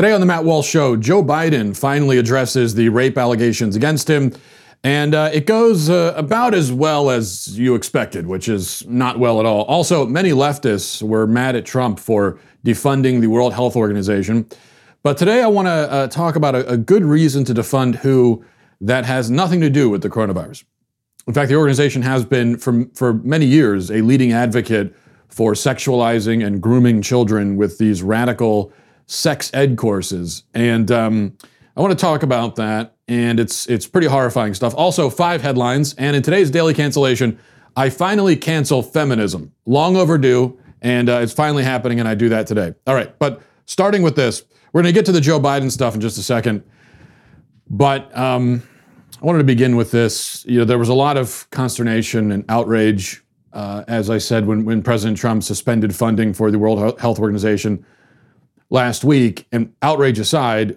Today on the Matt Walsh Show, Joe Biden finally addresses the rape allegations against him, and uh, it goes uh, about as well as you expected, which is not well at all. Also, many leftists were mad at Trump for defunding the World Health Organization. But today I want to uh, talk about a, a good reason to defund WHO that has nothing to do with the coronavirus. In fact, the organization has been, for, for many years, a leading advocate for sexualizing and grooming children with these radical sex ed courses, and um, I want to talk about that. And it's it's pretty horrifying stuff. Also, five headlines, and in today's daily cancellation, I finally cancel feminism. Long overdue, and uh, it's finally happening, and I do that today. All right, but starting with this, we're going to get to the Joe Biden stuff in just a second. But um, I wanted to begin with this. You know, there was a lot of consternation and outrage, uh, as I said, when when President Trump suspended funding for the World Health Organization last week. And outrage aside,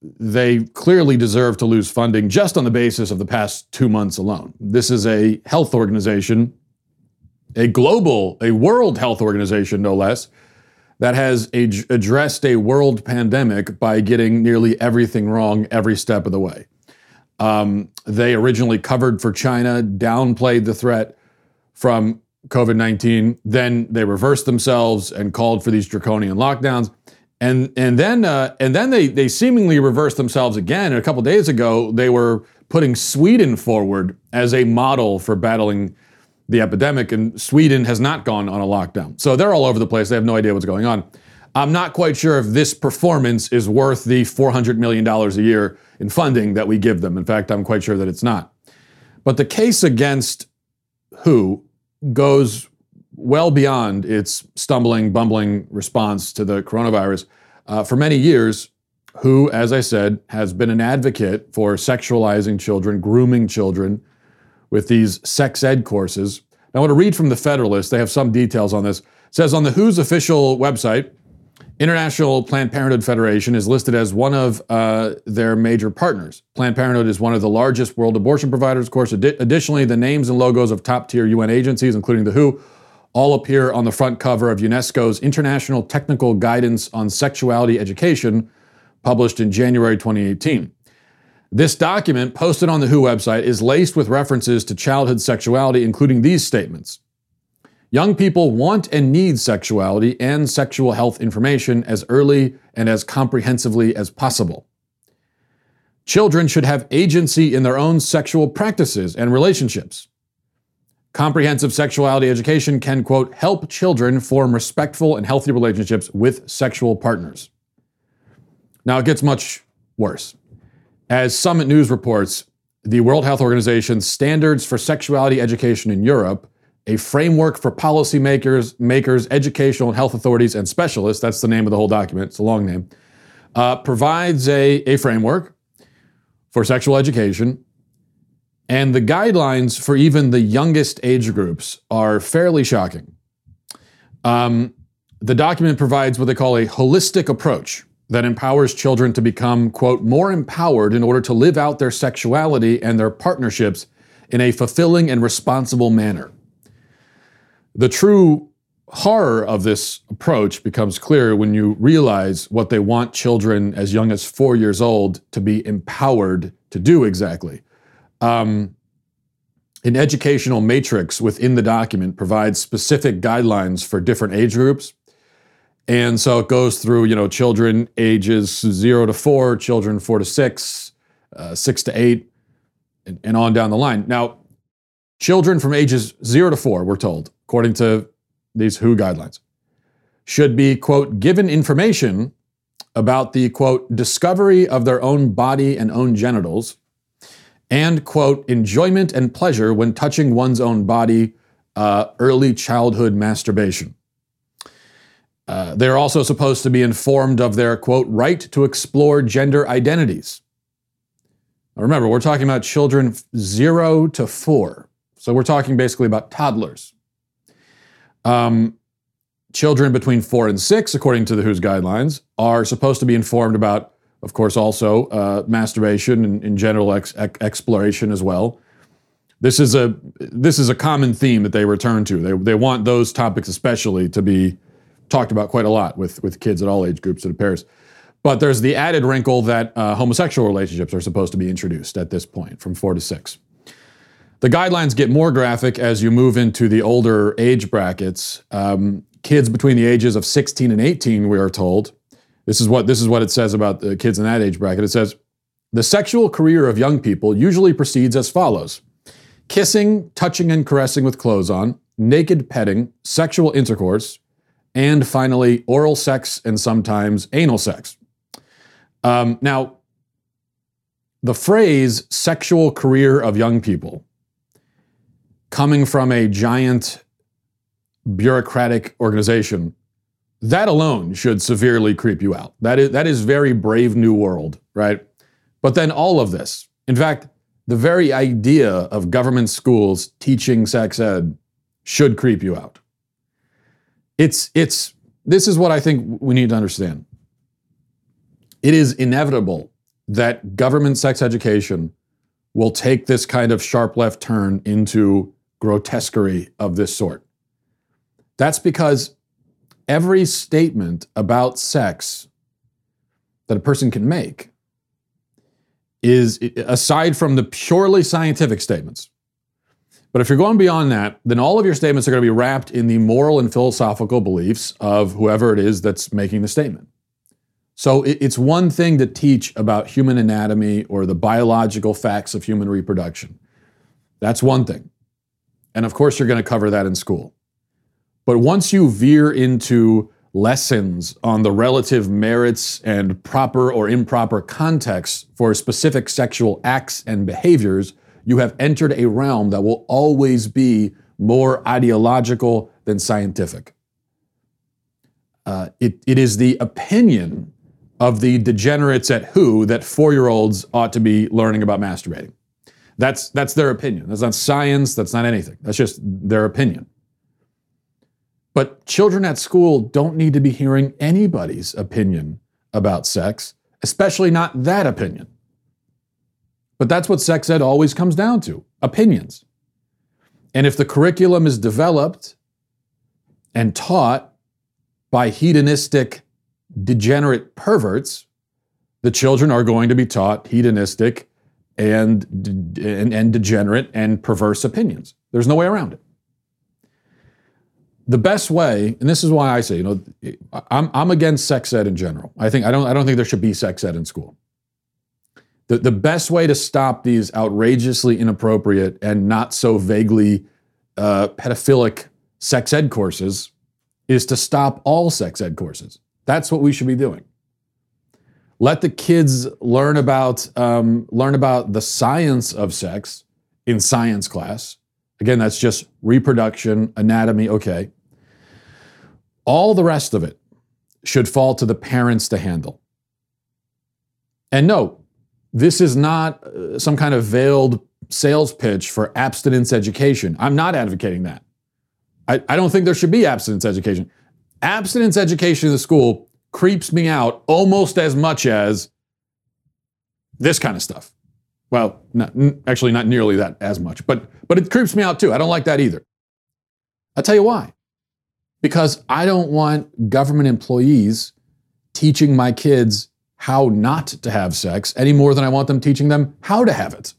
they clearly deserve to lose funding just on the basis of the past two months alone. This is a health organization, a global, a world health organization, no less, that has ad- addressed a world pandemic by getting nearly everything wrong every step of the way. Um, they originally covered for China, downplayed the threat from COVID 19. Then they reversed themselves and called for these draconian lockdowns and and then uh, and then they they seemingly reversed themselves again. And a couple days ago, they were putting Sweden forward as a model for battling the epidemic, and Sweden has not gone on a lockdown. So they're all over the place. They have no idea what's going on. I'm not quite sure if this performance is worth the $400 million a year in funding that we give them. In fact, I'm quite sure that it's not. But the case against WHO goes well beyond its stumbling, bumbling response to the coronavirus. Uh, for many years, WHO, as I said, has been an advocate for sexualizing children, grooming children with these sex ed courses. Now, I want to read from the Federalist. They have some details on this. It says on the WHO's official website, International Planned Parenthood Federation is listed as one of uh, their major partners. Planned Parenthood is one of the largest world abortion providers, of course. Additionally, the names and logos of top tier UN agencies, including the WHO, all appear on the front cover of UNESCO's International Technical Guidance on Sexuality Education, published in January 2018. This document, posted on the WHO website, is laced with references to childhood sexuality, including these statements. Young people want and need sexuality and sexual health information as early and as comprehensively as possible. Children should have agency in their own sexual practices and relationships. Comprehensive sexuality education can, quote, help children form respectful and healthy relationships with sexual partners. Now it gets much worse. As Summit News reports, the World Health Organization's Standards for Sexuality Education in Europe, a framework for policymakers, makers, educational and health authorities, and specialists, that's the name of the whole document, it's a long name, uh, provides a, a framework for sexual education and the guidelines for even the youngest age groups are fairly shocking. Um, the document provides what they call a holistic approach that empowers children to become, quote, more empowered in order to live out their sexuality and their partnerships in a fulfilling and responsible manner. The true horror of this approach becomes clear when you realize what they want children as young as four years old to be empowered to do exactly. Um, an educational matrix within the document provides specific guidelines for different age groups. And so it goes through, you know, children ages zero to four, children four to six, uh, six to eight, and, and on down the line. Now, children from ages zero to four, we're told, according to these WHO guidelines, should be, quote, given information about the, quote, discovery of their own body and own genitals and, quote, enjoyment and pleasure when touching one's own body, uh, early childhood masturbation. Uh, they're also supposed to be informed of their, quote, right to explore gender identities. Now remember, we're talking about children zero to four. So we're talking basically about toddlers. Um, children between four and six, according to the WHO's guidelines, are supposed to be informed about of course, also uh, masturbation and, general ex- ex- exploration as well. This is a this is a common theme that they return to. They, they want those topics especially to be talked about quite a lot with with kids at all age groups. It appears. But there's the added wrinkle that uh, homosexual relationships are supposed to be introduced at this point, from four to six. The guidelines get more graphic as you move into the older age brackets. Um, kids between the ages of 16 and 18, we are told. This is what this is what it says about the kids in that age bracket. It says the sexual career of young people usually proceeds as follows: kissing, touching, and caressing with clothes on, naked petting, sexual intercourse, and finally oral sex and sometimes anal sex. Um, now, the phrase "sexual career of young people," coming from a giant bureaucratic organization, that alone should severely creep you out. That is, that is very brave new world, right? But then all of this, in fact, the very idea of government schools teaching sex ed should creep you out. It's, it's, this is what I think we need to understand. It is inevitable that government sex education will take this kind of sharp left turn into grotesquerie of this sort. That's because every statement about sex that a person can make is, aside from the purely scientific statements, but if you're going beyond that, then all of your statements are going to be wrapped in the moral and philosophical beliefs of whoever it is that's making the statement. So it's one thing to teach about human anatomy or the biological facts of human reproduction. That's one thing. And of course, you're going to cover that in school. But once you veer into lessons on the relative merits and proper or improper context for specific sexual acts and behaviors, you have entered a realm that will always be more ideological than scientific. Uh, it, it is the opinion of the degenerates at WHO that four year olds ought to be learning about masturbating. That's, that's their opinion. That's not science, that's not anything. That's just their opinion. But children at school don't need to be hearing anybody's opinion about sex, especially not that opinion. But that's what sex ed always comes down to opinions. And if the curriculum is developed and taught by hedonistic, degenerate perverts, the children are going to be taught hedonistic and, and, and degenerate and perverse opinions. There's no way around it the best way, and this is why I say, you know, I'm, I'm against sex ed in general. I think I don't I don't think there should be sex ed in school. The, the best way to stop these outrageously inappropriate and not so vaguely uh, pedophilic sex ed courses is to stop all sex ed courses. That's what we should be doing. Let the kids learn about um, learn about the science of sex in science class Again, that's just reproduction, anatomy, okay. All the rest of it should fall to the parents to handle. And no, this is not uh, some kind of veiled sales pitch for abstinence education. I'm not advocating that. I, I don't think there should be abstinence education. Abstinence education in the school creeps me out almost as much as this kind of stuff. Well, not, actually, not nearly that as much, but, but it creeps me out too. I don't like that either. I'll tell you why. Because I don't want government employees teaching my kids how not to have sex any more than I want them teaching them how to have it.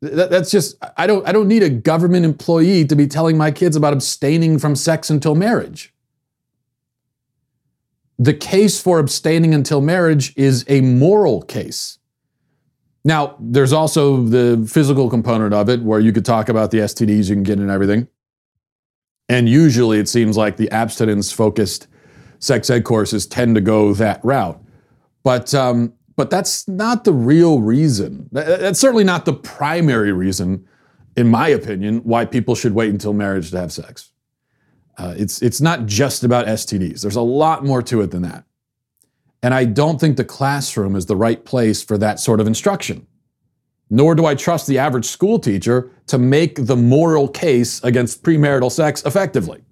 That, that's just I don't I don't need a government employee to be telling my kids about abstaining from sex until marriage. The case for abstaining until marriage is a moral case. Now, there's also the physical component of it where you could talk about the STDs you can get and everything. And usually it seems like the abstinence focused sex ed courses tend to go that route. But, um, but that's not the real reason. That's certainly not the primary reason, in my opinion, why people should wait until marriage to have sex. Uh, it's, it's not just about STDs, there's a lot more to it than that. And I don't think the classroom is the right place for that sort of instruction. Nor do I trust the average school teacher to make the moral case against premarital sex effectively.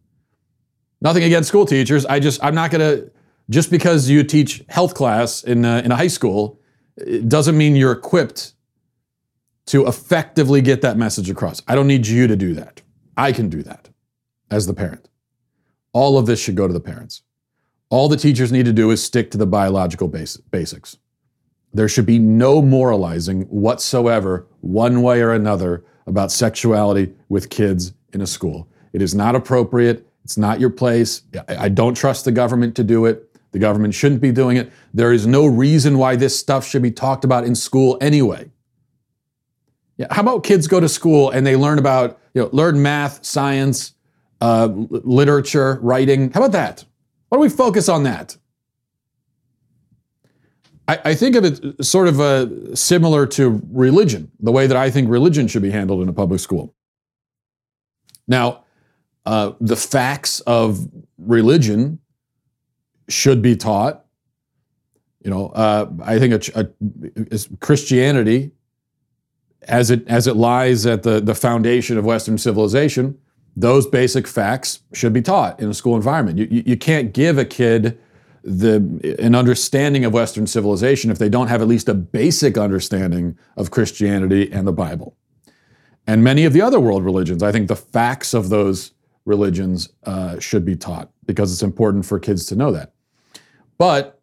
Nothing against school teachers. I just, I'm not going to, just because you teach health class in a, in a high school, it doesn't mean you're equipped to effectively get that message across. I don't need you to do that. I can do that as the parent. All of this should go to the parents All the teachers need to do is stick to the biological basics. There should be no moralizing whatsoever, one way or another, about sexuality with kids in a school. It is not appropriate. It's not your place. I don't trust the government to do it. The government shouldn't be doing it. There is no reason why this stuff should be talked about in school anyway. Yeah, how about kids go to school and they learn about, you know, learn math, science, uh, literature, writing? How about that? Why don't we focus on that? I, think of it sort of uh, similar to religion, the way that I think religion should be handled in a public school. Now, uh, the facts of religion should be taught. You know, uh, I think a, a, Christianity, as it as it lies at the the foundation of Western civilization, those basic facts should be taught in a school environment. You, you, you can't give a kid the an understanding of Western civilization if they don't have at least a basic understanding of Christianity and the Bible. And many of the other world religions, I think the facts of those religions uh, should be taught because it's important for kids to know that. But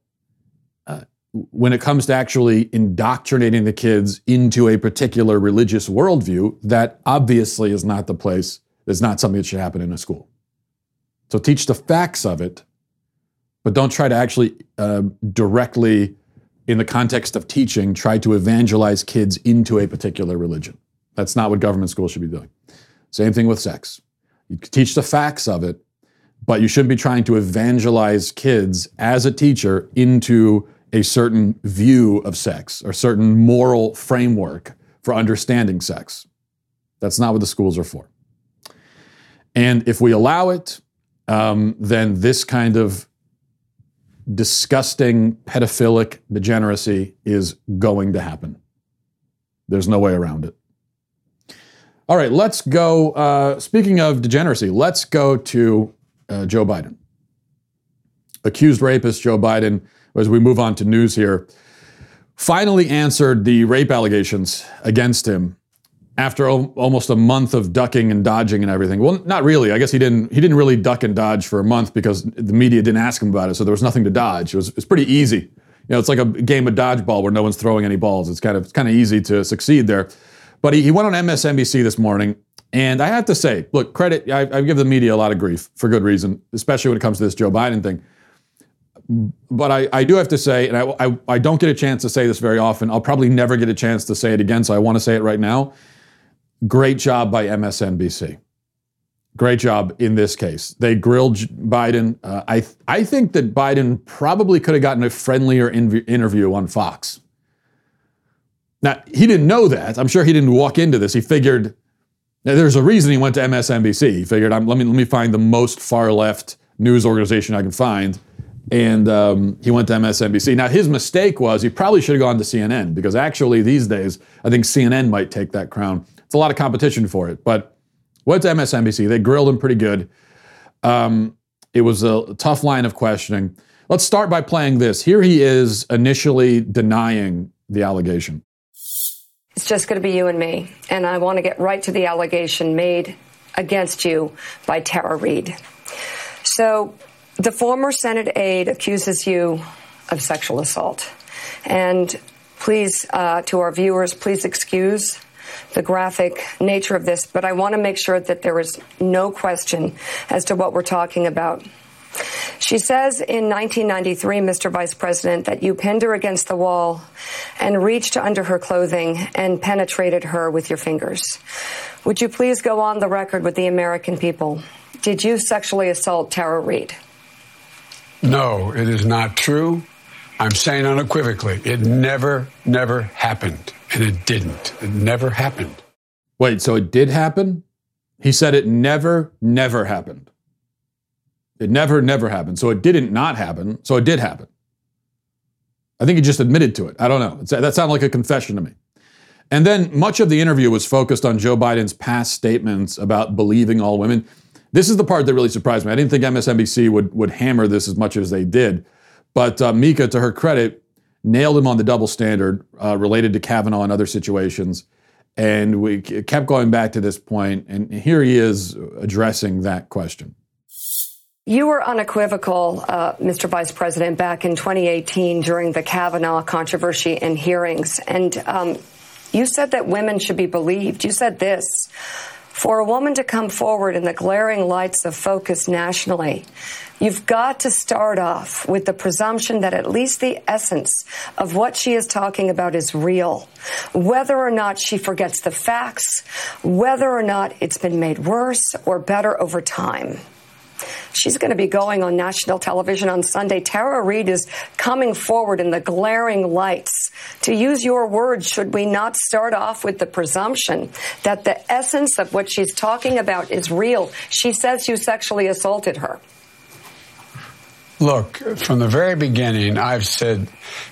uh, when it comes to actually indoctrinating the kids into a particular religious worldview, that obviously is not the place, is not something that should happen in a school. So teach the facts of it, but don't try to actually uh, directly, in the context of teaching, try to evangelize kids into a particular religion. That's not what government schools should be doing. Same thing with sex. You teach the facts of it, but you shouldn't be trying to evangelize kids as a teacher into a certain view of sex or certain moral framework for understanding sex. That's not what the schools are for. And if we allow it, um, then this kind of disgusting pedophilic degeneracy is going to happen. There's no way around it. All right, let's go. Uh, speaking of degeneracy, let's go to uh, Joe Biden. Accused rapist Joe Biden, as we move on to news here, finally answered the rape allegations against him after almost a month of ducking and dodging and everything. Well, not really. I guess he didn't. He didn't really duck and dodge for a month because the media didn't ask him about it, so there was nothing to dodge. It was, it was pretty easy. You know, it's like a game of dodgeball where no one's throwing any balls. It's kind of it's kind of easy to succeed there. But he, he went on MSNBC this morning, and I have to say, look, credit, I, I give the media a lot of grief for good reason, especially when it comes to this Joe Biden thing. But I, I do have to say, and I, I, I don't get a chance to say this very often. I'll probably never get a chance to say it again, so I want to say it right now. Great job by MSNBC. Great job in this case. They grilled Biden. Uh, I, I think that Biden probably could have gotten a friendlier inv- interview on Fox. Now, he didn't know that. I'm sure he didn't walk into this. He figured there's a reason he went to MSNBC. He figured, let, me, let me find the most far left news organization I can find. And um, he went to MSNBC. Now, his mistake was he probably should have gone to CNN because actually, these days, I think CNN might take that crown. It's a lot of competition for it. But went to MSNBC. They grilled him pretty good. Um, it was a tough line of questioning. Let's start by playing this. Here he is initially denying the allegation. It's just going to be you and me. And I want to get right to the allegation made against you by Tara Reade. So, the former Senate aide accuses you of sexual assault. And please, uh, to our viewers, please excuse the graphic nature of this, but I want to make sure that there is no question as to what we're talking about. She says in 1993, Mr. Vice President, that you pinned her against the wall and reached under her clothing and penetrated her with your fingers. Would you please go on the record with the American people? Did you sexually assault Tara Reade? No, it is not true. I'm saying unequivocally, it never, never happened. And it didn't. It never happened. Wait, so it did happen? He said it never, never happened. It never, never happened. So it didn't not happen. So it did happen. I think he just admitted to it. I don't know. It's, that sounded like a confession to me. And then much of the interview was focused on Joe Biden's past statements about believing all women. This is the part that really surprised me. I didn't think MSNBC would, would hammer this as much as they did. But uh, Mika, to her credit, nailed him on the double standard uh, related to Kavanaugh and other situations. And we kept going back to this point, and here he is addressing that question. You were unequivocal, uh, Mr. Vice President, back in 2018 during the Kavanaugh controversy and hearings. And um, you said that women should be believed. You said this for a woman to come forward in the glaring lights of focus nationally, you've got to start off with the presumption that at least the essence of what she is talking about is real. Whether or not she forgets the facts, whether or not it's been made worse or better over time. She's going to be going on national television on Sunday. Tara Reade is coming forward in the glaring lights. To use your words, should we not start off with the presumption that the essence of what she's talking about is real? She says you sexually assaulted her. Look, from the very beginning, I've said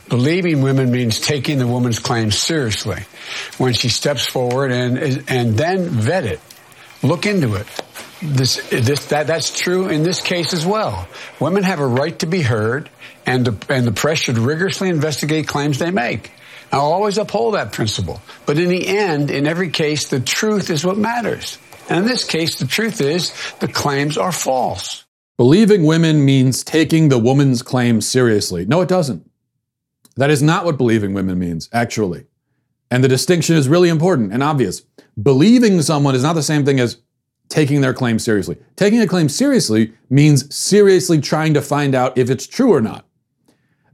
believing women means taking the woman's claim seriously when she steps forward and, and then vet it, look into it. This, this, that, that's true in this case as well. Women have a right to be heard, and the, and the press should rigorously investigate claims they make. I'll always uphold that principle. But in the end, in every case, the truth is what matters. And in this case, the truth is the claims are false. Believing women means taking the woman's claim seriously. No, it doesn't. That is not what believing women means, actually. And the distinction is really important and obvious. Believing someone is not the same thing as taking their claim seriously. Taking a claim seriously means seriously trying to find out if it's true or not.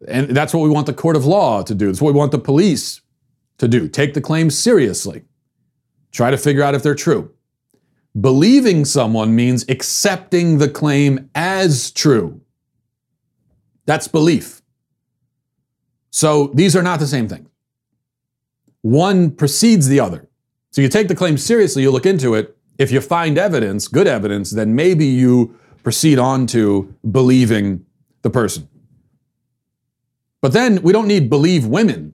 And that's what we want the court of law to do. That's what we want the police to do. Take the claim seriously. Try to figure out if they're true. Believing someone means accepting the claim as true. That's belief. So these are not the same thing. One precedes the other. So you take the claim seriously, you look into it, if you find evidence, good evidence, then maybe you proceed on to believing the person. But then we don't need believe women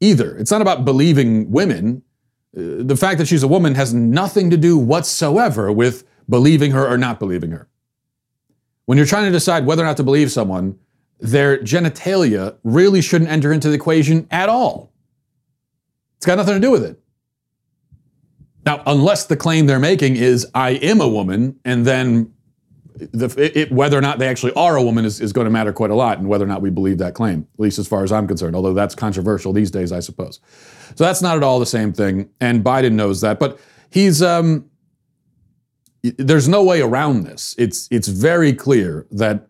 either. It's not about believing women. Uh, the fact that she's a woman has nothing to do whatsoever with believing her or not believing her. When you're trying to decide whether or not to believe someone, their genitalia really shouldn't enter into the equation at all. It's got nothing to do with it. Now, unless the claim they're making is I am a woman, and then the, it, whether or not they actually are a woman is, is going to matter quite a lot, and whether or not we believe that claim, at least as far as I'm concerned, although that's controversial these days, I suppose. So that's not at all the same thing, and Biden knows that, but he's. Um, there's no way around this. It's it's very clear that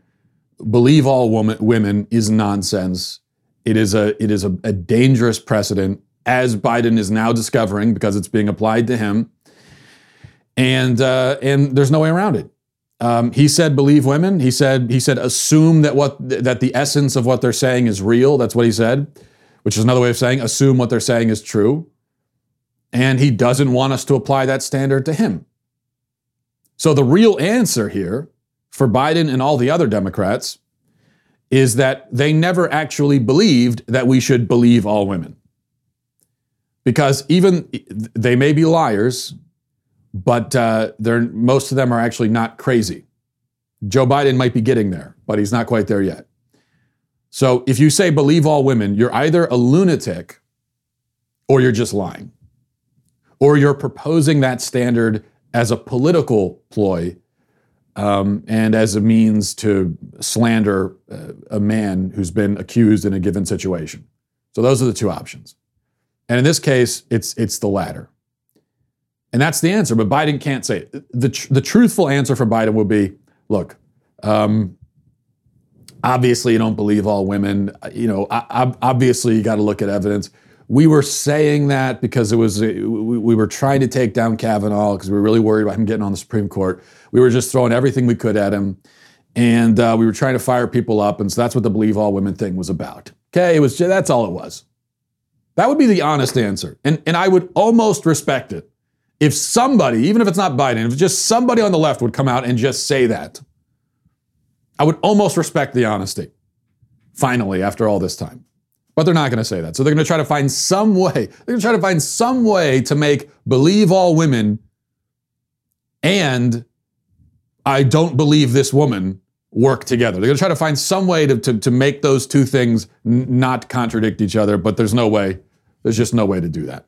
believe all woman, women is nonsense. It is a it is a, a dangerous precedent as Biden is now discovering because it's being applied to him. And uh, and there's no way around it. Um, he said, "Believe women." He said, "He said assume that what that the essence of what they're saying is real." That's what he said, which is another way of saying assume what they're saying is true. And he doesn't want us to apply that standard to him. So the real answer here for Biden and all the other Democrats is that they never actually believed that we should believe all women because even they may be liars, but uh, they're most of them are actually not crazy. Joe Biden might be getting there, but he's not quite there yet. So if you say believe all women, you're either a lunatic or you're just lying. Or you're proposing that standard as a political ploy um, and as a means to slander uh, a man who's been accused in a given situation. So those are the two options. And in this case, it's it's the latter. And that's the answer. But Biden can't say it. The, tr- the truthful answer for Biden would be look, um, obviously you don't believe all women. You know, obviously you got to look at evidence. We were saying that because it was we, we were trying to take down Kavanaugh because we were really worried about him getting on the Supreme Court. We were just throwing everything we could at him, and uh, we were trying to fire people up. And so that's what the believe all women thing was about. Okay, it was that's all it was. That would be the honest answer. And, and I would almost respect it if somebody, even if it's not Biden, if just somebody on the left would come out and just say that. I would almost respect the honesty, finally, after all this time. But they're not going to say that. So they're going to try to find some way, they're going to try to find some way to make believe all women and I don't believe this woman work together. They're going to try to find some way to, to, to make those two things n- not contradict each other, but there's no way there's just no way to do that.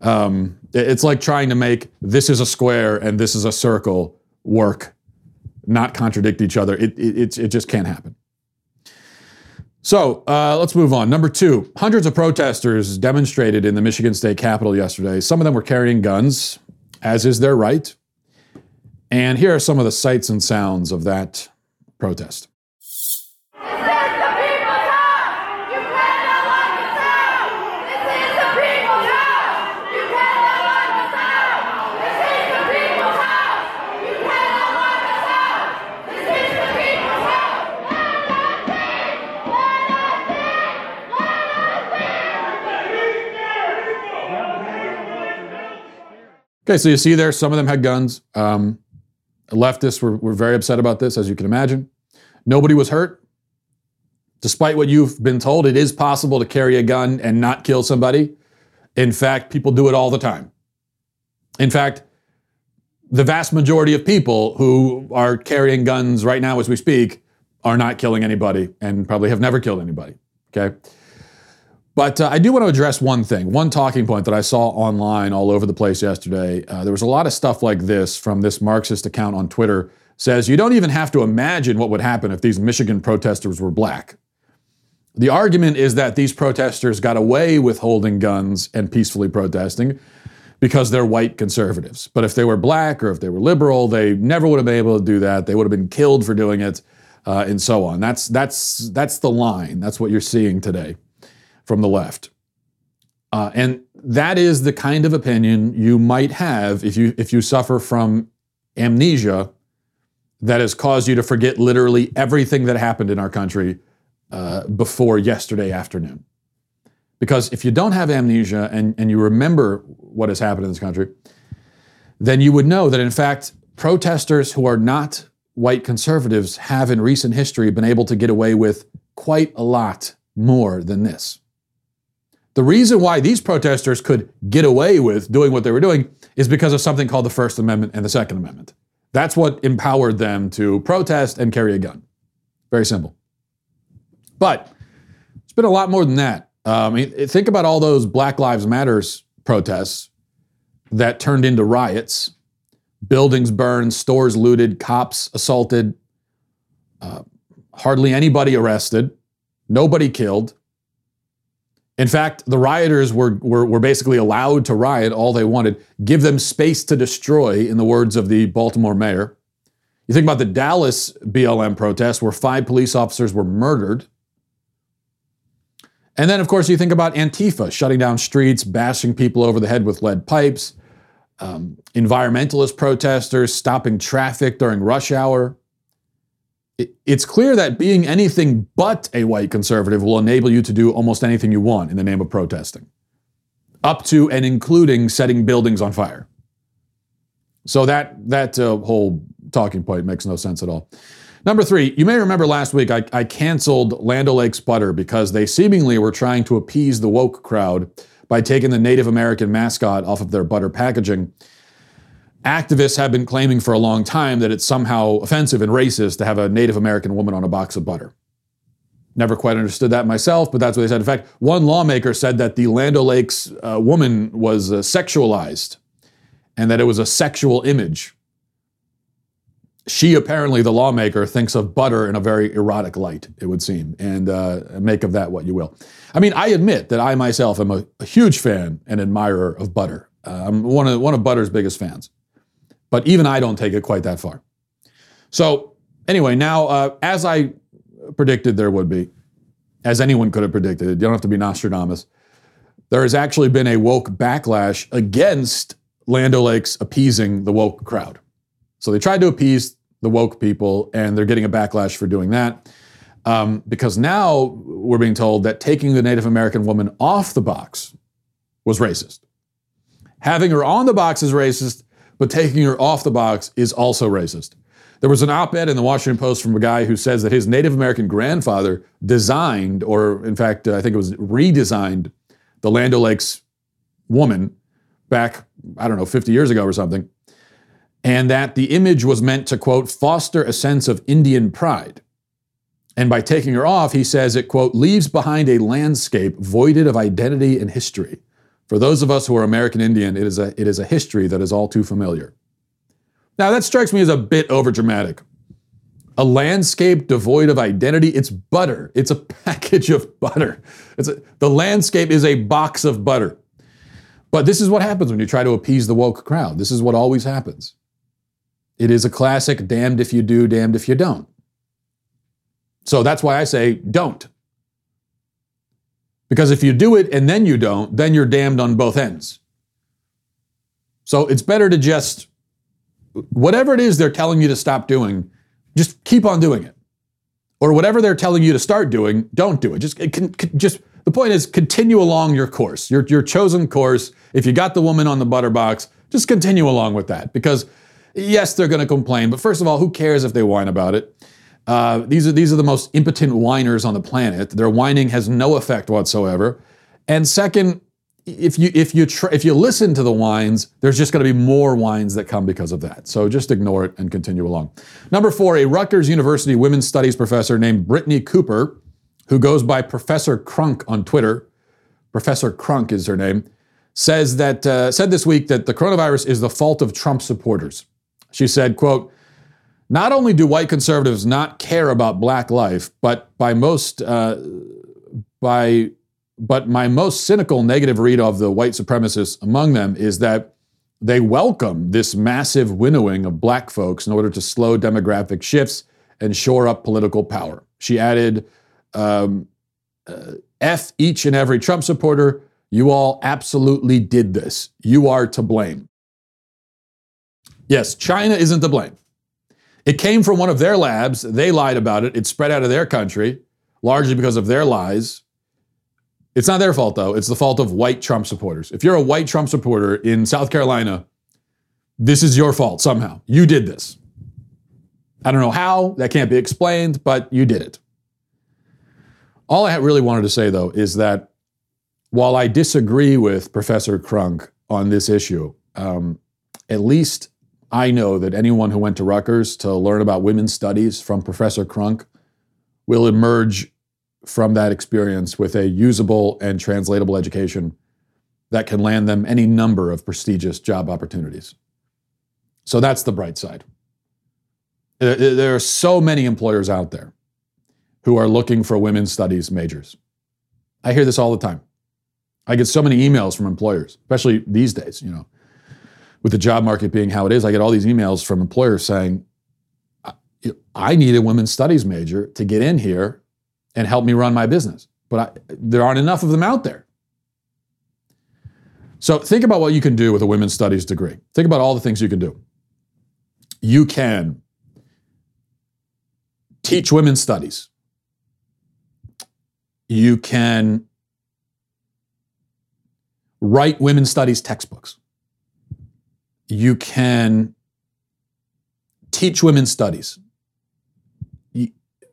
Um, it's like trying to make this is a square and this is a circle work not contradict each other. It, it, it, just can't happen. So uh, let's move on. Number two hundreds of protesters demonstrated in the Michigan State Capitol yesterday. Some of them were carrying guns, as is their right. And here are some of the sights and sounds of that protest. Okay, so you see there, some of them had guns. Um, leftists were, were very upset about this, as you can imagine. Nobody was hurt. Despite what you've been told, it is possible to carry a gun and not kill somebody. In fact, people do it all the time. In fact, the vast majority of people who are carrying guns right now as we speak are not killing anybody and probably have never killed anybody. Okay? But uh, I do want to address one thing, one talking point that I saw online all over the place yesterday. Uh, there was a lot of stuff like this from this Marxist account on Twitter. Says you don't even have to imagine what would happen if these Michigan protesters were black. The argument is that these protesters got away with holding guns and peacefully protesting because they're white conservatives. But if they were black or if they were liberal, they never would have been able to do that. They would have been killed for doing it, uh, and so on. That's that's that's the line. That's what you're seeing today from the left. Uh, and that is the kind of opinion you might have if you if you suffer from amnesia that has caused you to forget literally everything that happened in our country uh, before yesterday afternoon. Because if you don't have amnesia and, and you remember what has happened in this country, then you would know that in fact protesters who are not white conservatives have in recent history been able to get away with quite a lot more than this. The reason why these protesters could get away with doing what they were doing is because of something called the First Amendment and the Second Amendment. That's what empowered them to protest and carry a gun. Very simple. But it's been a lot more than that. Um, think about all those Black Lives Matters protests that turned into riots, buildings burned, stores looted, cops assaulted, uh, hardly anybody arrested, nobody killed. In fact, the rioters were, were, were, basically allowed to riot all they wanted, give them space to destroy, in the words of the Baltimore mayor. You think about the Dallas BLM protest, where five police officers were murdered. And then, of course, you think about Antifa shutting down streets, bashing people over the head with lead pipes, um, environmentalist protesters stopping traffic during rush hour it's clear that being anything but a white conservative will enable you to do almost anything you want in the name of protesting, up to and including setting buildings on fire. So that that uh, whole talking point makes no sense at all. Number three, you may remember last week I, I canceled Land O'Lakes butter because they seemingly were trying to appease the woke crowd by taking the Native American mascot off of their butter packaging activists have been claiming for a long time that it's somehow offensive and racist to have a Native American woman on a box of butter. Never quite understood that myself, but that's what they said. In fact, one lawmaker said that the Land O'Lakes uh, woman was uh, sexualized and that it was a sexual image. She apparently, the lawmaker, thinks of butter in a very erotic light, it would seem, and uh, make of that what you will. I mean, I admit that I myself am a, a huge fan and admirer of butter. Uh, I'm one of, one of butter's biggest fans. But even I don't take it quite that far. So, anyway, now, uh, as I predicted there would be, as anyone could have predicted, you don't have to be Nostradamus, there has actually been a woke backlash against Land O'Lakes appeasing the woke crowd. So they tried to appease the woke people, and they're getting a backlash for doing that. Um, because now we're being told that taking the Native American woman off the box was racist. Having her on the box is racist, but taking her off the box is also racist. There was an op ed in the Washington Post from a guy who says that his Native American grandfather designed, or in fact, uh, I think it was redesigned, the Land O'Lakes woman back, I don't know, 50 years ago or something. And that the image was meant to, quote, foster a sense of Indian pride. And by taking her off, he says it, quote, leaves behind a landscape voided of identity and history. For those of us who are American Indian, it is a, it is a history that is all too familiar. Now, that strikes me as a bit overdramatic. A landscape devoid of identity, it's butter. It's a package of butter. It's a, the landscape is a box of butter. But this is what happens when you try to appease the woke crowd. This is what always happens. It is a classic damned if you do, damned if you don't. So that's why I say don't. Because if you do it and then you don't, then you're damned on both ends. So it's better to just, whatever it is they're telling you to stop doing, just keep on doing it. Or whatever they're telling you to start doing, don't do it. Just, it can, just the point is continue along your course, your, your chosen course. If you got the woman on the butter box, just continue along with that. Because yes, they're going to complain, but first of all, who cares if they whine about it? Uh, these are these are the most impotent whiners on the planet. Their whining has no effect whatsoever. And second, if you if you tr- if you listen to the whines, there's just going to be more whines that come because of that. So just ignore it and continue along. Number four, a Rutgers University women's studies professor named Brittney Cooper, who goes by Professor Crunk on Twitter. Professor Crunk is her name. Says that uh, said this week that the coronavirus is the fault of Trump supporters. She said, "quote." Not only do white conservatives not care about black life, but by most uh, by but my most cynical negative read of the white supremacists among them is that they welcome this massive winnowing of black folks in order to slow demographic shifts and shore up political power. She added, um, uh, F each and every Trump supporter. You all absolutely did this. You are to blame. Yes, China isn't to blame. It came from one of their labs. They lied about it. It spread out of their country, largely because of their lies. It's not their fault, though. It's the fault of white Trump supporters. If you're a white Trump supporter in South Carolina, this is your fault somehow. You did this. I don't know how, that can't be explained, but you did it. All I really wanted to say, though, is that while I disagree with Professor Crunk on this issue, um, at least I know that anyone who went to Rutgers to learn about women's studies from Professor Crunk will emerge from that experience with a usable and translatable education that can land them any number of prestigious job opportunities. So that's the bright side. There are so many employers out there who are looking for women's studies majors. I hear this all the time. I get so many emails from employers, especially these days, you know with the job market being how it is, I get all these emails from employers saying, I need a women's studies major to get in here and help me run my business. But I, there aren't enough of them out there. So think about what you can do with a women's studies degree. Think about all the things you can do. You can teach women's studies. You can write women's studies textbooks you can teach women's studies. You,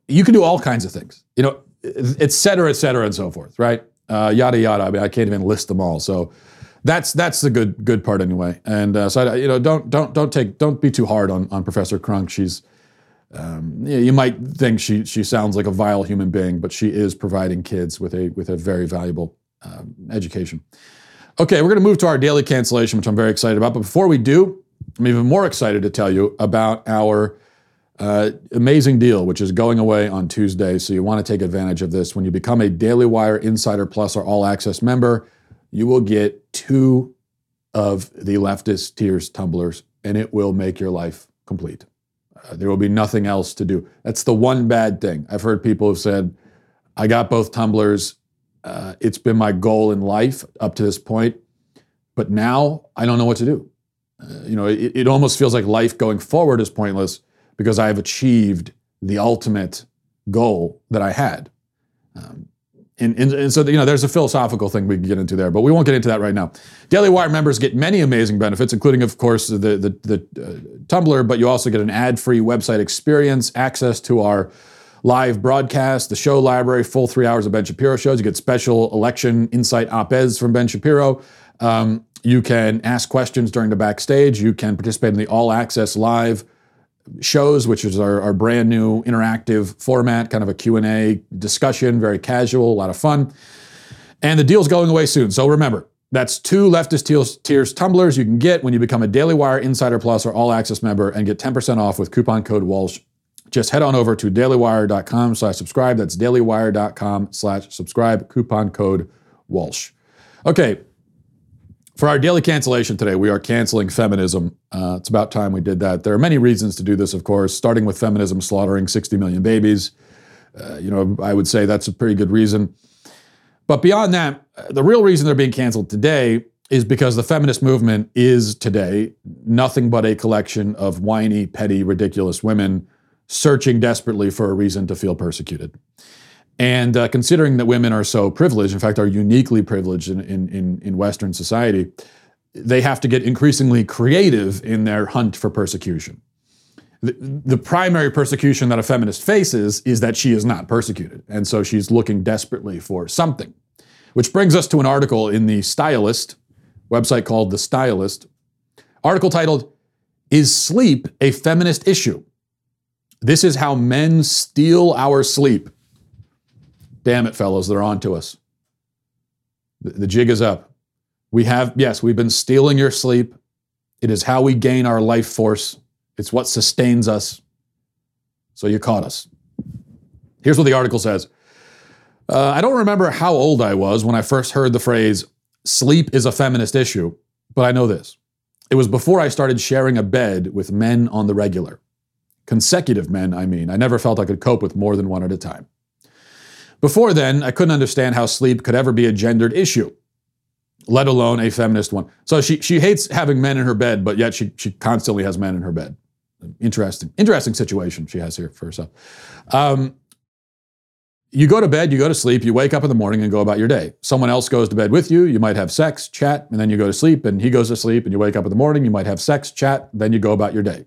you, can do all kinds of things, you know, et cetera, et cetera, and so forth, right? Uh, yada yada. I mean, I can't even list them all. So that's that's the good good part anyway. And uh, so I, you know, don't don't don't take don't be too hard on on Professor Crunk. She's um, you might think she she sounds like a vile human being, but she is providing kids with a with a very valuable um, education. Okay, we're going to move to our daily cancellation, which I'm very excited about. But before we do, I'm even more excited to tell you about our uh, amazing deal, which is going away on Tuesday. So you want to take advantage of this. When you become a Daily Wire Insider Plus or All Access member, you will get two of the leftist tears tumblers, and it will make your life complete. Uh, there will be nothing else to do. That's the one bad thing. I've heard people have said, I got both tumblers uh, it's been my goal in life up to this point, but now I don't know what to do. Uh, you know, it, it, almost feels like life going forward is pointless because I have achieved the ultimate goal that I had. Um, and, and, and, so, you know, there's a philosophical thing we can get into there, but we won't get into that right now. Daily Wire members get many amazing benefits, including, of course, the, the, the uh, tumbler, but you also get an ad free website experience, access to our live broadcast, the show library, full three hours of Ben Shapiro shows. You get special election insight op eds from Ben Shapiro. Um, you can ask questions during the backstage. You can participate in the all access live shows, which is our, our brand new interactive format, kind of a Q&A discussion, very casual, a lot of fun. And the deal's going away soon. So remember, that's two leftist tears tumblers you can get when you become a Daily Wire Insider Plus or All Access member and get 10% off with coupon code Walsh just head on over to dailywire.com slash subscribe. That's dailywire.com slash subscribe, coupon code Walsh. Okay, for our daily cancellation today, we are canceling feminism. Uh, it's about time we did that. There are many reasons to do this, of course, starting with feminism slaughtering 60 million babies. Uh, you know, I would say that's a pretty good reason. But beyond that, uh, the real reason they're being canceled today is because the feminist movement is today nothing but a collection of whiny, petty, ridiculous women searching desperately for a reason to feel persecuted. And uh, considering that women are so privileged, in fact, are uniquely privileged in, in, in, Western society, they have to get increasingly creative in their hunt for persecution. The, the primary persecution that a feminist faces is that she is not persecuted. And so she's looking desperately for something. Which brings us to an article in The Stylist, website called The Stylist, article titled, Is Sleep a Feminist Issue? This is how men steal our sleep. Damn it, fellows, they're on to us. The, the jig is up. We have, yes, we've been stealing your sleep. It is how we gain our life force, it's what sustains us. So you caught us. Here's what the article says uh, I don't remember how old I was when I first heard the phrase, sleep is a feminist issue, but I know this. It was before I started sharing a bed with men on the regular. Consecutive men, I mean. I never felt I could cope with more than one at a time. Before then, I couldn't understand how sleep could ever be a gendered issue, let alone a feminist one. So she, she hates having men in her bed, but yet she, she constantly has men in her bed. Interesting, interesting situation she has here for herself. Um, you go to bed, you go to sleep, you wake up in the morning and go about your day. Someone else goes to bed with you, you might have sex, chat, and then you go to sleep, and he goes to sleep, and you wake up in the morning, you might have sex, chat, then you go about your day.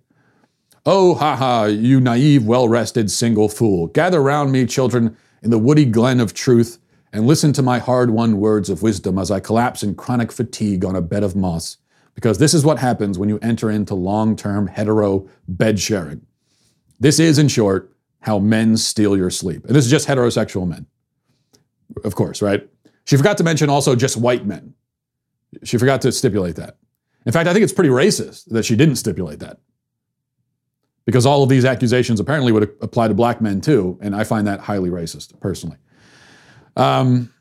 Oh, ha ha, you naive, well rested, single fool. Gather round me, children, in the woody glen of truth and listen to my hard won words of wisdom as I collapse in chronic fatigue on a bed of moss. Because this is what happens when you enter into long term hetero bed sharing. This is, in short, how men steal your sleep. And this is just heterosexual men. Of course, right? She forgot to mention also just white men. She forgot to stipulate that. In fact, I think it's pretty racist that she didn't stipulate that because all of these accusations apparently would apply to black men too, and I find that highly racist personally. Um,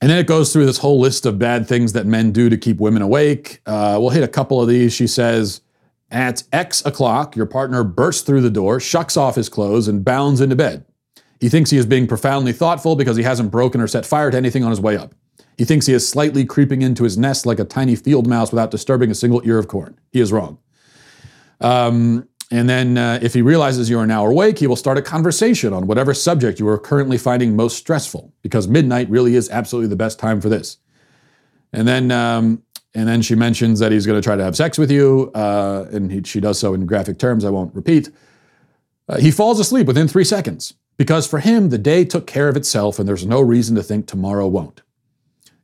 and then it goes through this whole list of bad things that men do to keep women awake. Uh, we'll hit a couple of these. She says, At X o'clock, your partner bursts through the door, shucks off his clothes, and bounds into bed. He thinks he is being profoundly thoughtful because he hasn't broken or set fire to anything on his way up. He thinks he is slightly creeping into his nest like a tiny field mouse without disturbing a single ear of corn. He is wrong. Um, and then, uh, if he realizes you are now awake, he will start a conversation on whatever subject you are currently finding most stressful, because midnight really is absolutely the best time for this. And then, um, and then she mentions that he's going to try to have sex with you, uh, and he, she does so in graphic terms. I won't repeat. Uh, he falls asleep within three seconds because for him the day took care of itself, and there's no reason to think tomorrow won't.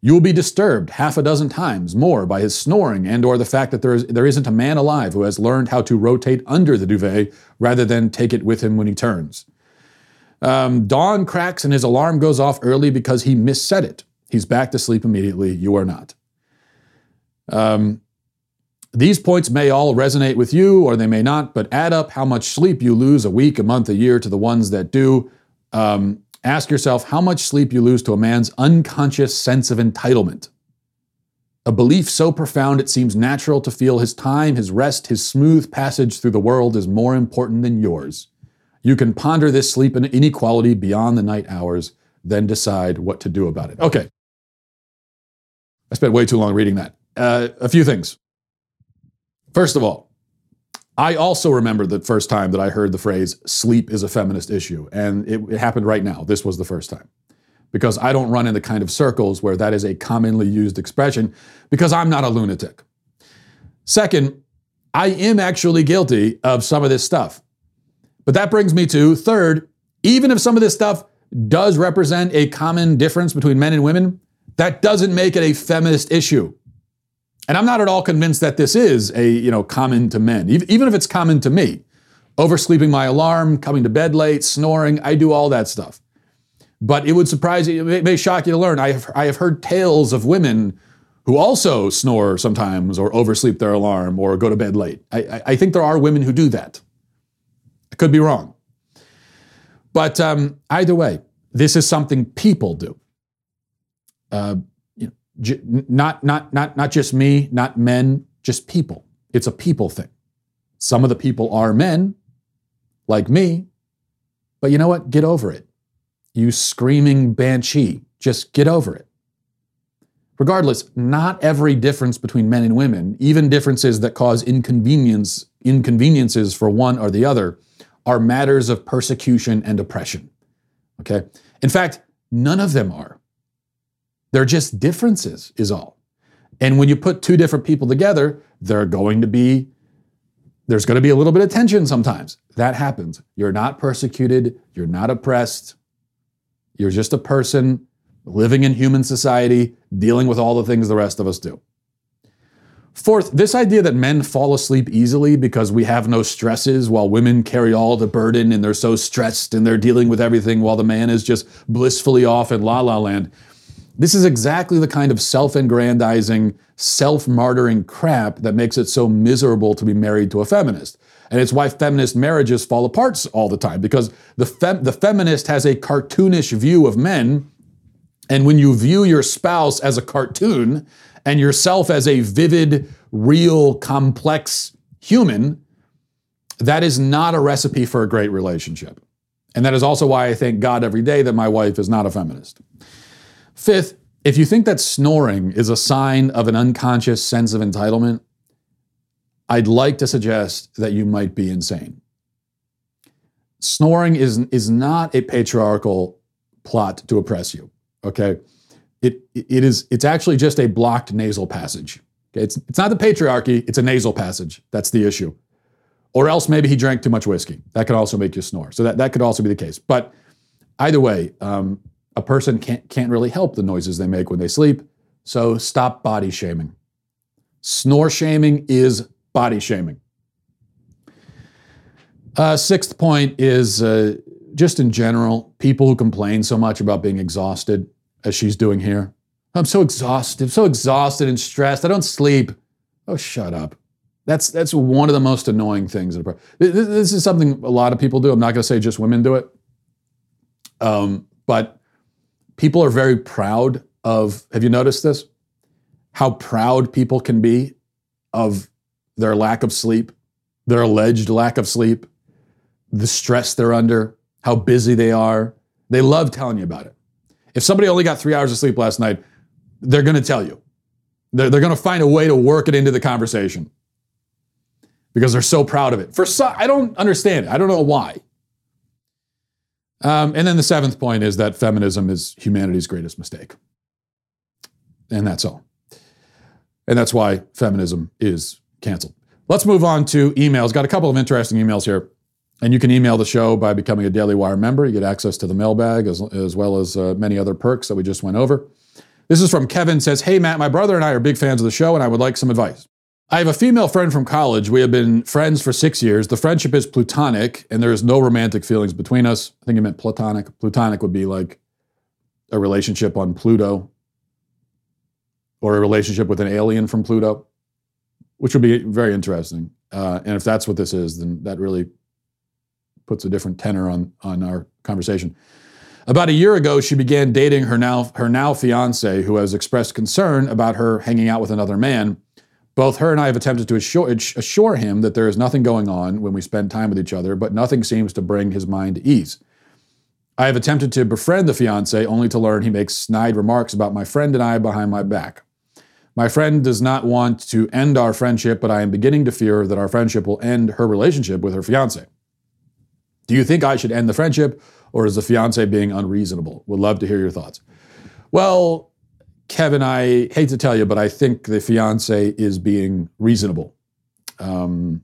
You will be disturbed half a dozen times more by his snoring and or the fact that there, is, there isn't a man alive who has learned how to rotate under the duvet rather than take it with him when he turns. Um, dawn cracks and his alarm goes off early because he misset it. He's back to sleep immediately. You are not. Um, these points may all resonate with you or they may not, but add up how much sleep you lose a week, a month, a year to the ones that do. Um, Ask yourself how much sleep you lose to a man's unconscious sense of entitlement. A belief so profound it seems natural to feel his time, his rest, his smooth passage through the world is more important than yours. You can ponder this sleep inequality beyond the night hours, then decide what to do about it. Okay. I spent way too long reading that. Uh, a few things. First of all, I also remember the first time that I heard the phrase sleep is a feminist issue. And it, it, happened right now. This was the first time. Because I don't run in the kind of circles where that is a commonly used expression, because I'm not a lunatic. Second, I am actually guilty of some of this stuff. But that brings me to third, even if some of this stuff does represent a common difference between men and women, that doesn't make it a feminist issue. And I'm not at all convinced that this is a, you know, common to men, even if it's common to me. Oversleeping my alarm, coming to bed late, snoring, I do all that stuff. But it would surprise you, it may shock you to learn. I have, I have heard tales of women who also snore sometimes or oversleep their alarm or go to bed late. I, I think there are women who do that. I could be wrong. But um, either way, this is something people do. Uh, j- not, not, not, not just me, not men, just people. It's a people thing. Some of the people are men, like me, but you know what? Get over it. You screaming banshee, just get over it. Regardless, not every difference between men and women, even differences that cause inconvenience, inconveniences for one or the other, are matters of persecution and oppression. Okay? In fact, none of them are. They're just differences, is all. And when you put two different people together, they're going to be there's going to be a little bit of tension sometimes. That happens. You're not persecuted, you're not oppressed. You're just a person living in human society, dealing with all the things the rest of us do. Fourth, this idea that men fall asleep easily because we have no stresses while women carry all the burden and they're so stressed and they're dealing with everything while the man is just blissfully off in la la land. This is exactly the kind of self aggrandizing, self martyring crap that makes it so miserable to be married to a feminist. And it's why feminist marriages fall apart all the time because the, fem- the feminist has a cartoonish view of men. And when you view your spouse as a cartoon and yourself as a vivid, real, complex human, that is not a recipe for a great relationship. And that is also why I thank God every day that my wife is not a feminist. Fifth, if you think that snoring is a sign of an unconscious sense of entitlement, I'd like to suggest that you might be insane. Snoring is, is not a patriarchal plot to oppress you, okay? It, it is, it's actually just a blocked nasal passage. Okay? It's, it's not the patriarchy, it's a nasal passage. That's the issue. Or else maybe he drank too much whiskey. That could also make you snore. So that, that could also be the case. But either way, um, a person can't, can't really help the noises they make when they sleep. So stop body shaming. Snore shaming is body shaming. Uh, sixth point is uh, just in general, people who complain so much about being exhausted, as she's doing here. I'm so exhausted, so exhausted and stressed. I don't sleep. Oh, shut up. That's that's one of the most annoying things. This is something a lot of people do. I'm not going to say just women do it, um, but people are very proud of, have you noticed this? How proud people can be of their lack of sleep, their alleged lack of sleep, the stress they're under, how busy they are. They love telling you about it. If somebody only got three hours of sleep last night, they're going to tell you. They're, they're going to find a way to work it into the conversation because they're so proud of it. For some, I don't understand it. I don't know why. Um, and then the seventh point is that feminism is humanity's greatest mistake. And that's all. And that's why feminism is canceled. Let's move on to emails. Got a couple of interesting emails here. And you can email the show by becoming a Daily Wire member. You get access to the mailbag as, as well as uh, many other perks that we just went over. This is from Kevin says, Hey, Matt, my brother and I are big fans of the show, and I would like some advice. I have a female friend from college. We have been friends for six years. The friendship is platonic, and there is no romantic feelings between us. I think you meant platonic. Plutonic would be like a relationship on Pluto or a relationship with an alien from Pluto, which would be very interesting. Uh, and if that's what this is, then that really puts a different tenor on, on our conversation. About a year ago, she began dating her now, her now fiance, who has expressed concern about her hanging out with another man. Both her and I have attempted to assure, assure him that there is nothing going on when we spend time with each other, but nothing seems to bring his mind to ease. I have attempted to befriend the fiance only to learn he makes snide remarks about my friend and I behind my back. My friend does not want to end our friendship, but I am beginning to fear that our friendship will end her relationship with her fiance. Do you think I should end the friendship, or is the fiance being unreasonable? Would love to hear your thoughts. Well, Kevin, I hate to tell you, but I think the fiance is being reasonable, um,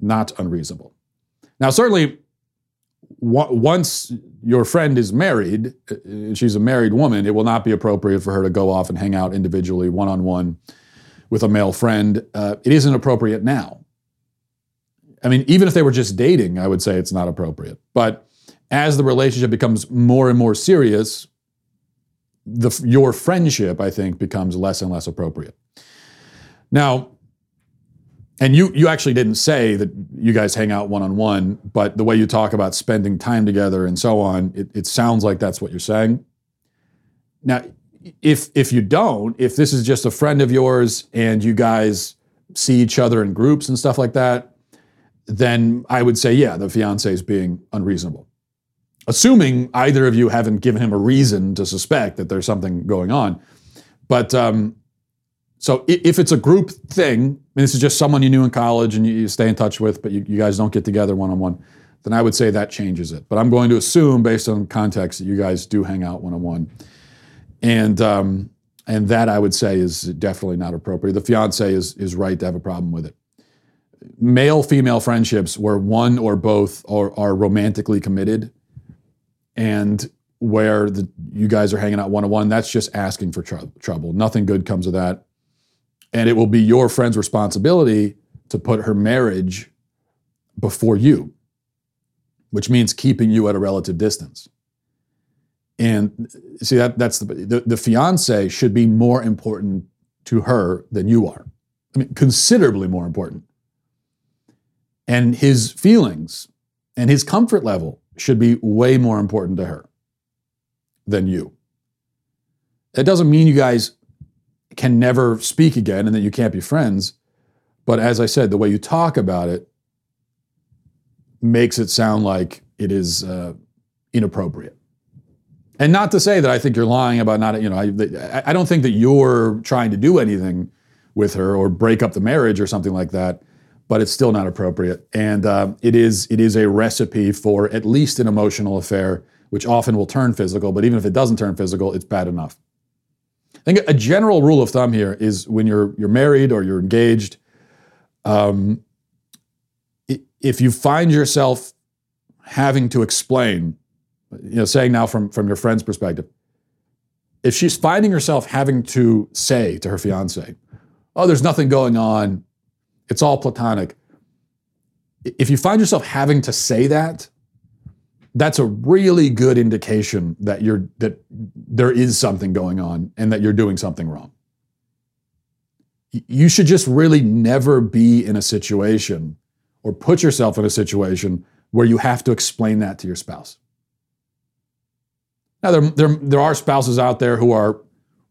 not unreasonable. Now, certainly, once your friend is married, uh, she's a married woman, it will not be appropriate for her to go off and hang out individually, one on one, with a male friend. Uh, it isn't appropriate now. I mean, even if they were just dating, I would say it's not appropriate. But as the relationship becomes more and more serious, the, your friendship, I think, becomes less and less appropriate. Now, and you you actually didn't say that you guys hang out one on one, but the way you talk about spending time together and so on, it, it sounds like that's what you're saying. Now, if if you don't, if this is just a friend of yours and you guys see each other in groups and stuff like that, then I would say, yeah, the fiance is being unreasonable. Assuming either of you haven't given him a reason to suspect that there's something going on. But um, so if it's a group thing, mean, this is just someone you knew in college and you, stay in touch with, but you, you guys don't get together one on one, then I would say that changes it. But I'm going to assume, based on context, that you guys do hang out one on one, and um, and that I would say is definitely not appropriate. The fiance is is right to have a problem with it. Male female friendships where one or both are, are romantically committed, and where the, you guys are hanging out one on one, that's just asking for tr- trouble. Nothing good comes of that and it will be your friend's responsibility to put her marriage before you, which means keeping you at a relative distance. And see that that's the, the the fiance should be more important to her than you are. I mean, considerably more important. And his feelings and his comfort level should be way more important to her than you. That doesn't mean you guys can never speak again and that you can't be friends. But as I said, the way you talk about it makes it sound like it is uh, inappropriate. And not to say that I think you're lying about not, you know, I, I don't think that you're trying to do anything with her or break up the marriage or something like that, but it's still not appropriate. And uh, it is it is a recipe for at least an emotional affair, which often will turn physical. But even if it doesn't turn physical, it's bad enough. I think a general rule of thumb here is when you're you're married or you're engaged, um, if you find yourself having to explain, you know, saying now from from your friend's perspective, if she's finding herself having to say to her fiance, "Oh, there's nothing going on, it's all platonic," if you find yourself having to say that, that's a really good indication that you're that there is something going on and that you're doing something wrong. You should just really never be in a situation or put yourself in a situation where you have to explain that to your spouse. Now, there, there, there are spouses out there who are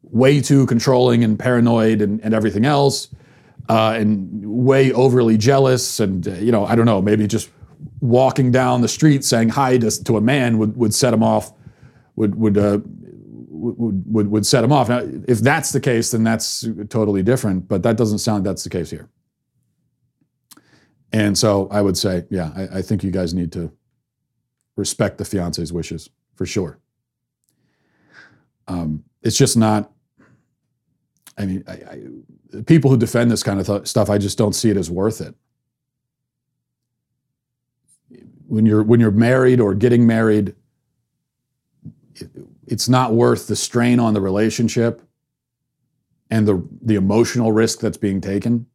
way too controlling and paranoid and, and everything else, uh, and way overly jealous. And, uh, you know, I don't know, maybe just walking down the street saying hi to, to a man would, would set him off, would, would, uh, would, would, would set him off. Now, if that's the case, then that's totally different, but that doesn't sound that's the case here. And so I would say, yeah, I, I think you guys need to respect the fiance's wishes for sure. Um, it's just not, I mean, I, I, people who defend this kind of th- stuff, I just don't see it as worth it. When you're when you're married or getting married it's not worth the strain on the relationship and the the emotional risk that's being taken.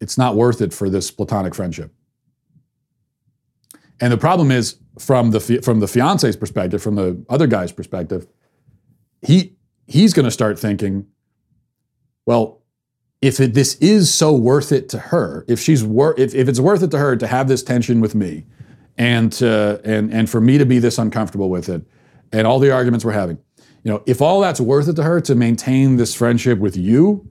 It's not worth it for this platonic friendship. And the problem is from the from the fiance's perspective from the other guy's perspective he he's going to start thinking well if it, this is so worth it to her, if she's wor- if, if it's worth it to her to have this tension with me, and to, and and for me to be this uncomfortable with it, and all the arguments we're having, you know, if all that's worth it to her to maintain this friendship with you,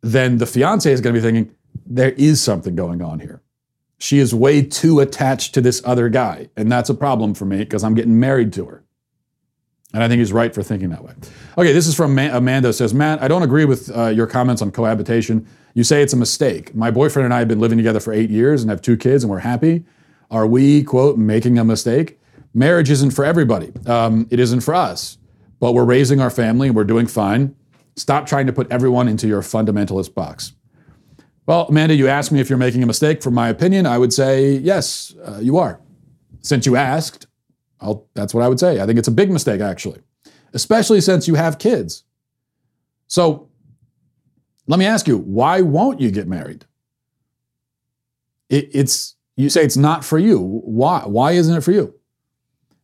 then the fiance is going to be thinking there is something going on here. She is way too attached to this other guy, and that's a problem for me because I'm getting married to her. And I think he's right for thinking that way. Okay, this is from Amanda. Says, Matt, I don't agree with uh, your comments on cohabitation. You say it's a mistake. My boyfriend and I have been living together for eight years and have two kids, and we're happy. Are we, quote, making a mistake? Marriage isn't for everybody. Um, it isn't for us. But we're raising our family and we're doing fine. Stop trying to put everyone into your fundamentalist box. Well, Amanda, you asked me if you're making a mistake. For my opinion, I would say yes, uh, you are. Since you asked, I'll, that's what I would say. I think it's a big mistake, actually, especially since you have kids. So let me ask you, why won't you get married? It, it's you say it's not for you. Why? Why isn't it for you?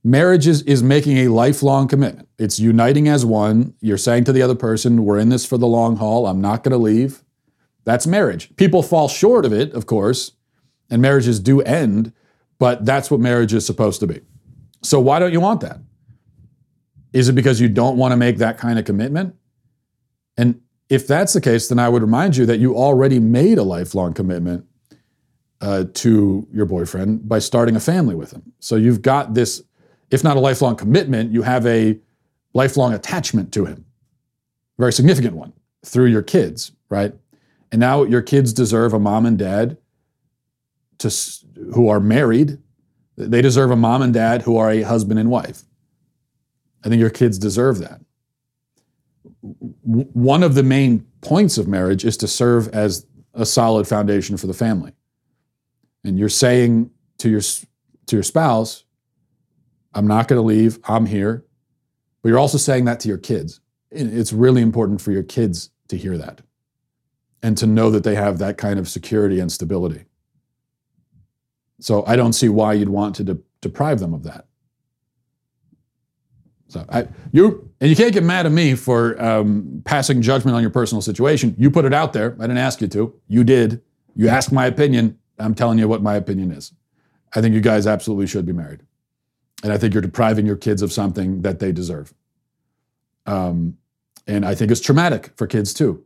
Marriage is, is making a lifelong commitment. It's uniting as one. You're saying to the other person, we're in this for the long haul. I'm not going to leave. That's marriage. People fall short of it, of course, and marriages do end, but that's what marriage is supposed to be. So why don't you want that? Is it because you don't want to make that kind of commitment? And if that's the case, then I would remind you that you already made a lifelong commitment uh, to your boyfriend by starting a family with him. So you've got this, if not a lifelong commitment, you have a lifelong attachment to him, a very significant one through your kids, right? And now your kids deserve a mom and dad to, who are married. They deserve a mom and dad who are a husband and wife. I think your kids deserve that. One of the main points of marriage is to serve as a solid foundation for the family. And you're saying to your to your spouse, I'm not going to leave, I'm here. But you're also saying that to your kids. It's really important for your kids to hear that and to know that they have that kind of security and stability. So I don't see why you'd want to de- deprive them of that. So I, you and you can't get mad at me for um, passing judgment on your personal situation. You put it out there. I didn't ask you to. You did. You asked my opinion. I'm telling you what my opinion is. I think you guys absolutely should be married, and I think you're depriving your kids of something that they deserve. Um, and I think it's traumatic for kids too.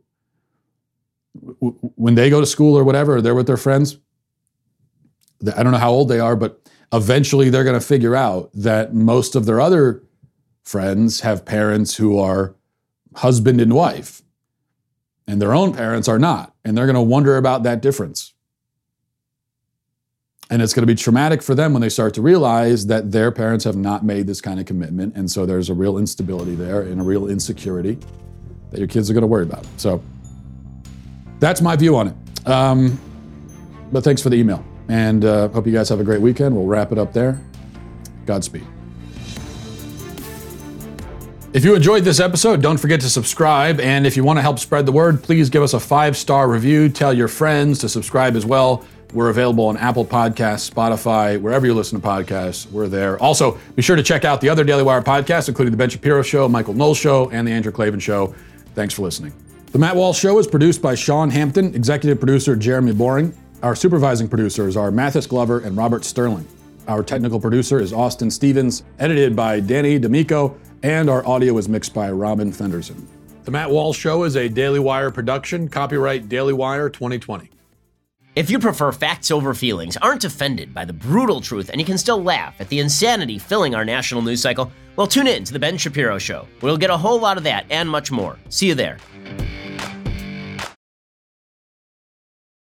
W- when they go to school or whatever, or they're with their friends. I don't know how old they are, but eventually they're going to figure out that most of their other friends have parents who are husband and wife, and their own parents are not. And they're going to wonder about that difference. And it's going to be traumatic for them when they start to realize that their parents have not made this kind of commitment. And so there's a real instability there and a real insecurity that your kids are going to worry about. So that's my view on it. Um, but thanks for the email. And uh, hope you guys have a great weekend. We'll wrap it up there. Godspeed. If you enjoyed this episode, don't forget to subscribe. And if you want to help spread the word, please give us a five star review. Tell your friends to subscribe as well. We're available on Apple Podcasts, Spotify, wherever you listen to podcasts, we're there. Also, be sure to check out the other Daily Wire podcasts, including The Ben Shapiro Show, Michael Knowles Show, and The Andrew Klavan Show. Thanks for listening. The Matt Walsh Show is produced by Sean Hampton, executive producer Jeremy Boring. Our supervising producers are Mathis Glover and Robert Sterling. Our technical producer is Austin Stevens, edited by Danny D'Amico and our audio is mixed by Robin Fenderson. The Matt Walsh Show is a Daily Wire production, copyright Daily Wire 2020. If you prefer facts over feelings, aren't offended by the brutal truth, and you can still laugh at the insanity filling our national news cycle, well, tune in to The Ben Shapiro Show. We'll get a whole lot of that and much more. See you there.